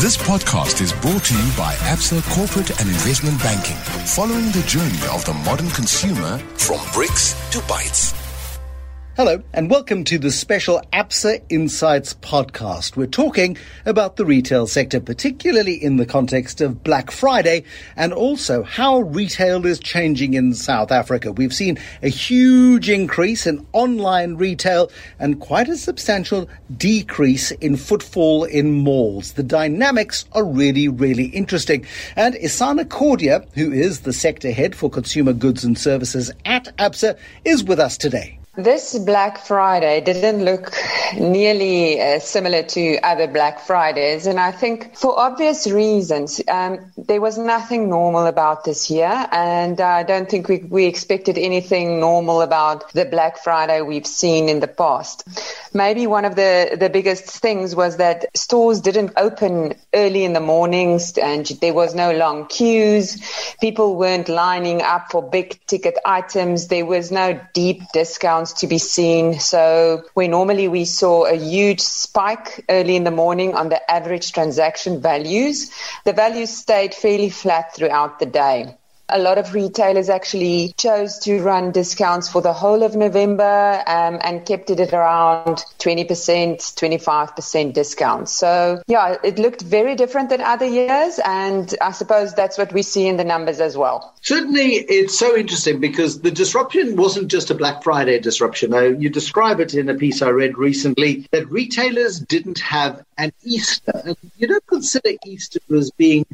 This podcast is brought to you by Absa Corporate and Investment Banking, following the journey of the modern consumer from bricks to bytes. Hello, and welcome to the special ABSA Insights podcast. We're talking about the retail sector, particularly in the context of Black Friday, and also how retail is changing in South Africa. We've seen a huge increase in online retail and quite a substantial decrease in footfall in malls. The dynamics are really, really interesting. And Isana Cordia, who is the sector head for consumer goods and services at ABSA, is with us today. This Black Friday didn't look nearly uh, similar to other Black Fridays, and I think for obvious reasons, um, there was nothing normal about this year, and I don't think we, we expected anything normal about the Black Friday we've seen in the past. Maybe one of the, the biggest things was that stores didn't open early in the mornings, and there was no long queues. People weren't lining up for big ticket items. There was no deep to be seen. So where normally we saw a huge spike early in the morning on the average transaction values, the values stayed fairly flat throughout the day a lot of retailers actually chose to run discounts for the whole of November um, and kept it at around 20%, 25% discounts. So, yeah, it looked very different than other years. And I suppose that's what we see in the numbers as well. Certainly, it's so interesting because the disruption wasn't just a Black Friday disruption. Now, you describe it in a piece I read recently that retailers didn't have an Easter. You don't consider Easter as being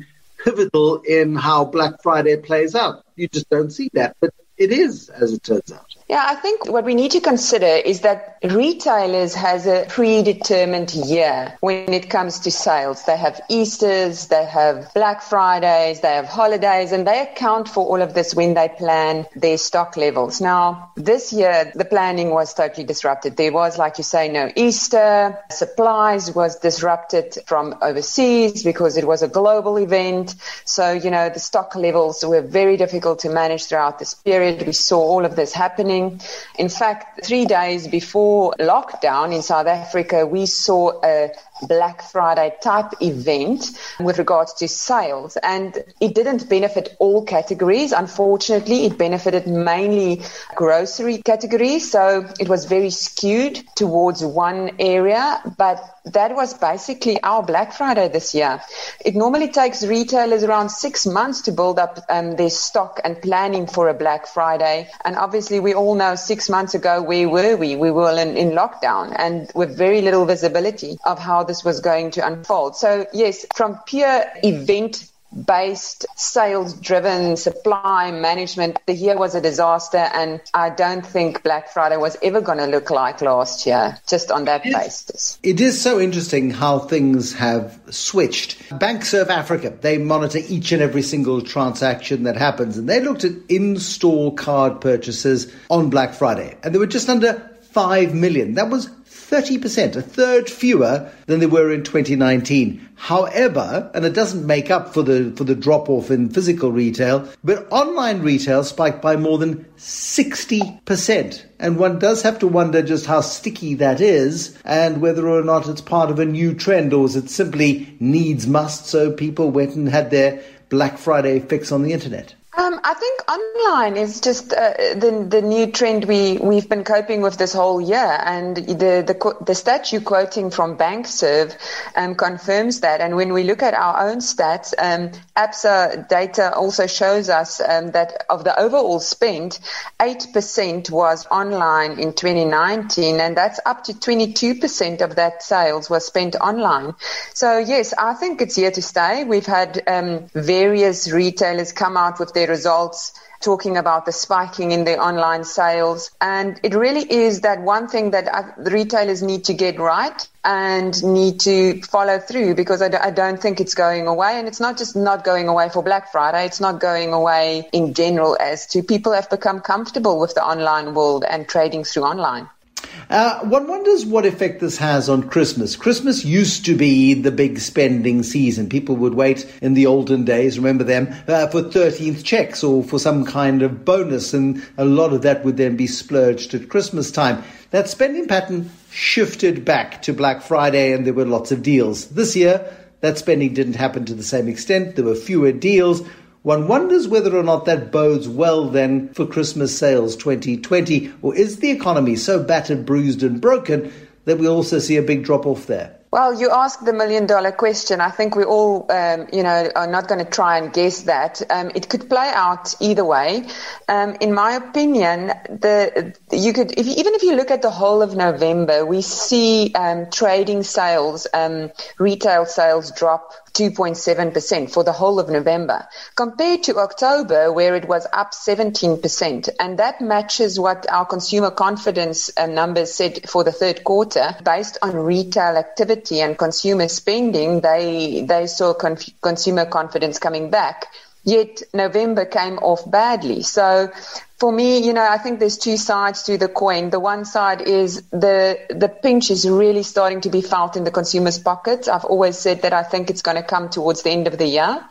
pivotal in how Black Friday plays out. You just don't see that. But it is, as it turns out. Yeah, I think what we need to consider is that retailers has a predetermined year when it comes to sales. They have Easters, they have Black Fridays, they have holidays, and they account for all of this when they plan their stock levels. Now, this year, the planning was totally disrupted. There was, like you say, no Easter. Supplies was disrupted from overseas because it was a global event. So, you know, the stock levels were very difficult to manage throughout this period. We saw all of this happening happening. In fact, three days before lockdown in South Africa, we saw a Black Friday type event with regards to sales. And it didn't benefit all categories. Unfortunately, it benefited mainly grocery categories. So it was very skewed towards one area. But that was basically our Black Friday this year. It normally takes retailers around six months to build up um, their stock and planning for a Black Friday. And obviously, we all know six months ago, where were we? We were in, in lockdown and with very little visibility of how this was going to unfold. So, yes, from pure event based sales driven supply management the year was a disaster and i don't think black friday was ever going to look like last year just on that basis. It is so interesting how things have switched. BankservAfrica they monitor each and every single transaction that happens and they looked at in-store card purchases on black friday and they were just under 5 million. That was 30%, a third fewer than they were in 2019. However, and it doesn't make up for the for the drop off in physical retail, but online retail spiked by more than 60%. And one does have to wonder just how sticky that is and whether or not it's part of a new trend or is it simply needs must so people went and had their Black Friday fix on the internet. Um, I think online is just uh, the the new trend we we've been coping with this whole year, and the the the stat you quoting from Bankserv um, confirms that. And when we look at our own stats, um, ABSA data also shows us um, that of the overall spend, eight percent was online in 2019, and that's up to 22 percent of that sales was spent online. So yes, I think it's here to stay. We've had um, various retailers come out with their results talking about the spiking in the online sales. And it really is that one thing that the retailers need to get right and need to follow through because I d- I don't think it's going away. And it's not just not going away for Black Friday, it's not going away in general as to people have become comfortable with the online world and trading through online. Uh, one wonders what effect this has on Christmas. Christmas used to be the big spending season. People would wait in the olden days, remember them, uh, for 13th checks or for some kind of bonus, and a lot of that would then be splurged at Christmas time. That spending pattern shifted back to Black Friday, and there were lots of deals. This year, that spending didn't happen to the same extent. There were fewer deals. One wonders whether or not that bodes well then for Christmas sales 2020, or is the economy so battered, bruised, and broken that we also see a big drop off there? Well, you asked the million dollar question. I think we all, um, you know, are not going to try and guess that. Um, it could play out either way. Um, in my opinion, the you could, if, even if you look at the whole of November, we see um, trading sales, um, retail sales drop 2.7% for the whole of November, compared to October, where it was up 17%. And that matches what our consumer confidence uh, numbers said for the third quarter. Based on retail activity and consumer spending, they, they saw con- consumer confidence coming back. Yet November came off badly. So for me, you know, I think there's two sides to the coin. The one side is the the pinch is really starting to be felt in the consumer's pockets. I've always said that I think it's going to come towards the end of the year,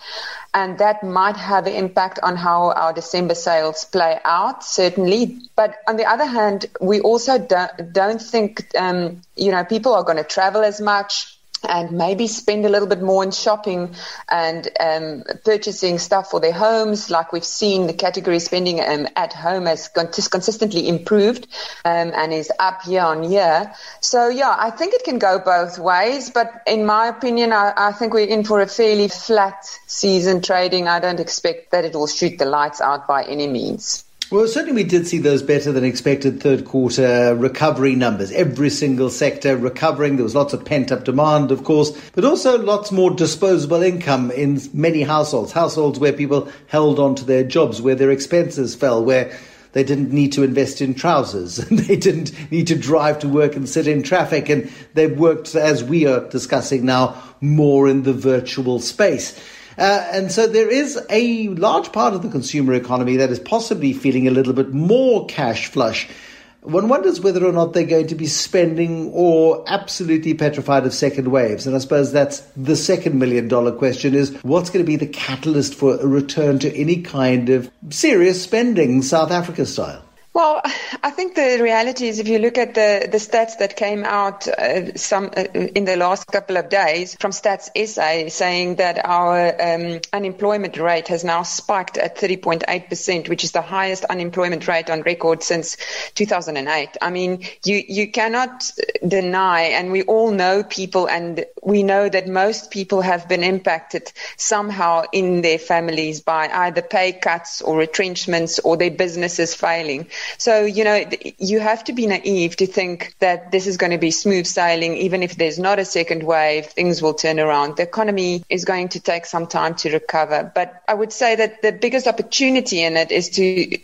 and that might have an impact on how our December sales play out, certainly. But on the other hand, we also don't, don't think, um, you know, people are going to travel as much and maybe spend a little bit more in shopping and um, purchasing stuff for their homes. Like we've seen, the category spending um, at home has consistently improved um, and is up year on year. So yeah, I think it can go both ways. But in my opinion, I, I think we're in for a fairly flat season trading. I don't expect that it will shoot the lights out by any means. Well, certainly we did see those better than expected third quarter recovery numbers. Every single sector recovering. There was lots of pent up demand, of course, but also lots more disposable income in many households. Households where people held on to their jobs, where their expenses fell, where they didn't need to invest in trousers and they didn't need to drive to work and sit in traffic. And they've worked, as we are discussing now, more in the virtual space. Uh, and so there is a large part of the consumer economy that is possibly feeling a little bit more cash flush. One wonders whether or not they're going to be spending or absolutely petrified of second waves. And I suppose that's the second million dollar question is what's going to be the catalyst for a return to any kind of serious spending, South Africa style? Well, I think the reality is if you look at the, the stats that came out uh, some uh, in the last couple of days from Stats SA saying that our um, unemployment rate has now spiked at 30.8%, which is the highest unemployment rate on record since 2008. I mean, you, you cannot deny, and we all know people, and we know that most people have been impacted somehow in their families by either pay cuts or retrenchments or their businesses failing. So, you know, you have to be naive to think that this is going to be smooth sailing. Even if there's not a second wave, things will turn around. The economy is going to take some time to recover. But I would say that the biggest opportunity in it is to,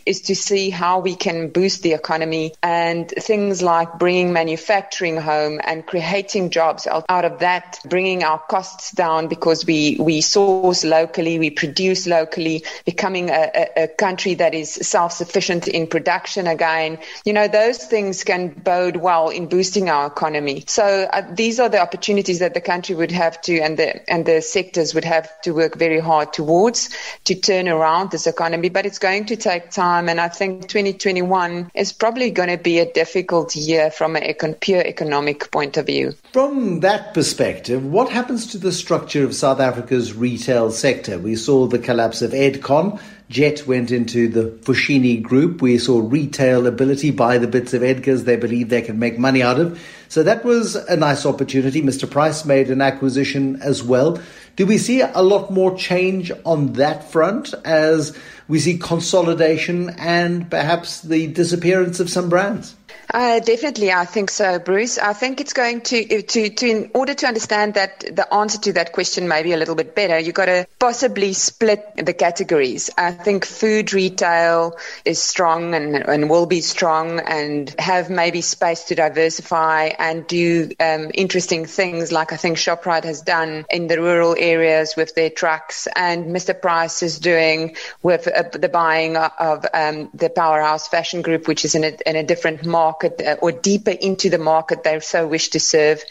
is to see how we can boost the economy and things like bringing manufacturing home and creating jobs out, of that, bringing our costs down because we, we source locally, we produce locally, becoming a, a, a country that is self-sufficient in production again, you know, those things can bode well in boosting our economy. So uh, these are the opportunities that the country would have to and the and the sectors would have to work very hard towards to turn around this economy. But it's going to take time, and I think 2021 is probably going to be a difficult year from a econ- pure economic point of view. From that perspective, what happens to the structure of South Africa's retail sector? We saw the collapse of Edcon Jet went into the Foschini group. We saw Retailability buy the bits of Edgars they believe they can make money out of. So that was a nice opportunity. Mr. Price made an acquisition as well. Do we see a lot more change on that front as we see consolidation and perhaps the disappearance of some brands? Uh, definitely, I think so, Bruce. I think it's going to, to, to, in order to understand that the answer to that question maybe a little bit better, you've got to possibly split the categories. I think food retail is strong and, and will be strong and have maybe space to diversify and do um, interesting things like I think ShopRite has done in the rural areas with their trucks and Mr. Price is doing with uh, the buying of um, the Powerhouse Fashion Group, which is in a, in a different market market uh, or deeper into the market they so wish to serve.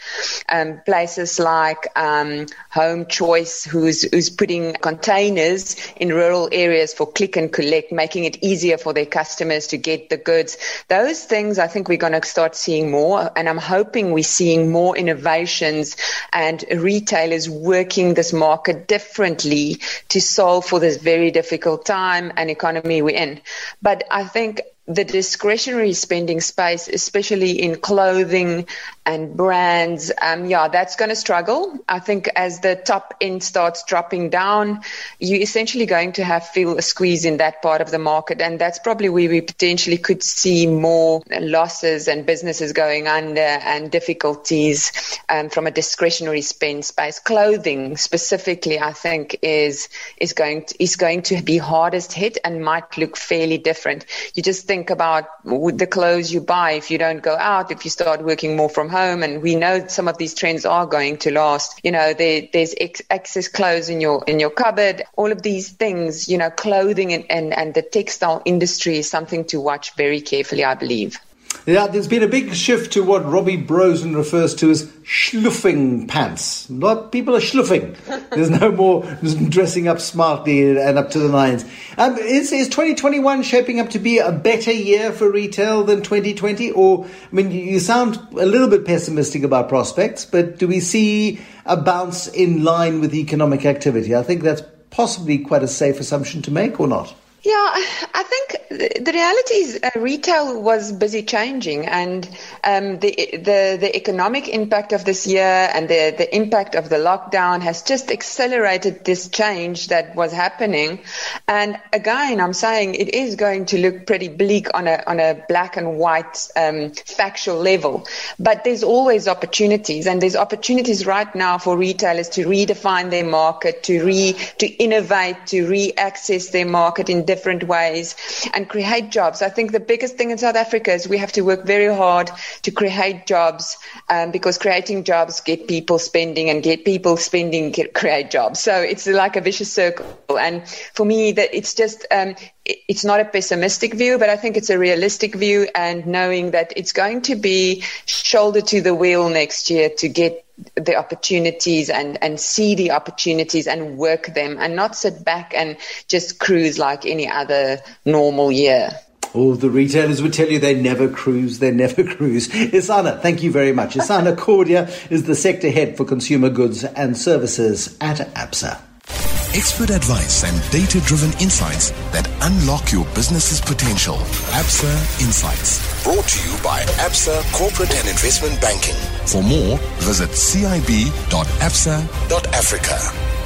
Um, places like um, Home Choice, who's, who's putting containers in rural areas for click and collect, making it easier for their customers to get the goods. Those things I think we're going to start seeing more. And I'm hoping hoping we're seeing more innovations and retailers working this market differently to solve for this very difficult time and economy we're in. But I think the discretionary spending space, especially in clothing and brands, um, yeah, that's going to struggle. I think as the top end starts dropping down, you're essentially going to have feel a squeeze in that part of the market, and that's probably where we potentially could see more losses and businesses going under and difficulties um, from a discretionary spend space. Clothing specifically, I think, is is going to, is going to be hardest hit and might look fairly different. You just think about the clothes you buy if you don't go out, if you start working more from home, and we know some of these trends are going to last. You know, there, there's ex- excess clothes in your in your cupboard. All of these things, you know, clothing and, and, and the textile industry is something to watch very carefully, I believe. Yeah, there's been a big shift to what Robbie Brozin refers to as schluffing pants. Not people are schluffing. There's no more dressing up smartly and up to the nines. Um, is, is 2021 shaping up to be a better year for retail than 2020? Or, I mean, you sound a little bit pessimistic about prospects, but do we see a bounce in line with economic activity? I think that's possibly quite a safe assumption to make, or not? Yeah, I think the reality is uh, retail was busy changing, and um, the the the economic impact of this year and the the impact of the lockdown has just accelerated this change that was happening. And again, I'm saying it is going to look pretty bleak on a on a black and white um, factual level, but there's always opportunities, and there's opportunities right now for retailers to redefine their market, to re to innovate, to re-access their market in different ways and create jobs. I think the biggest thing in South Africa is we have to work very hard to create jobs um, because creating jobs get people spending and get people spending get, create jobs. So it's like a vicious circle. And for me, that it's just um, it's not a pessimistic view, but I think it's a realistic view and knowing that it's going to be shoulder to the wheel next year to get the opportunities and, and see the opportunities and work them and not sit back and just cruise like any other normal year. Oh, the retailers would tell you they never cruise, they never cruise. Isana, thank you very much. Isana Cordia is the sector head for consumer goods and services at ABSA. Expert advice and data driven insights that unlock your business's potential. ABSA Insights. Brought to you by ABSA Corporate and Investment Banking. For more, visit cib.absa.africa.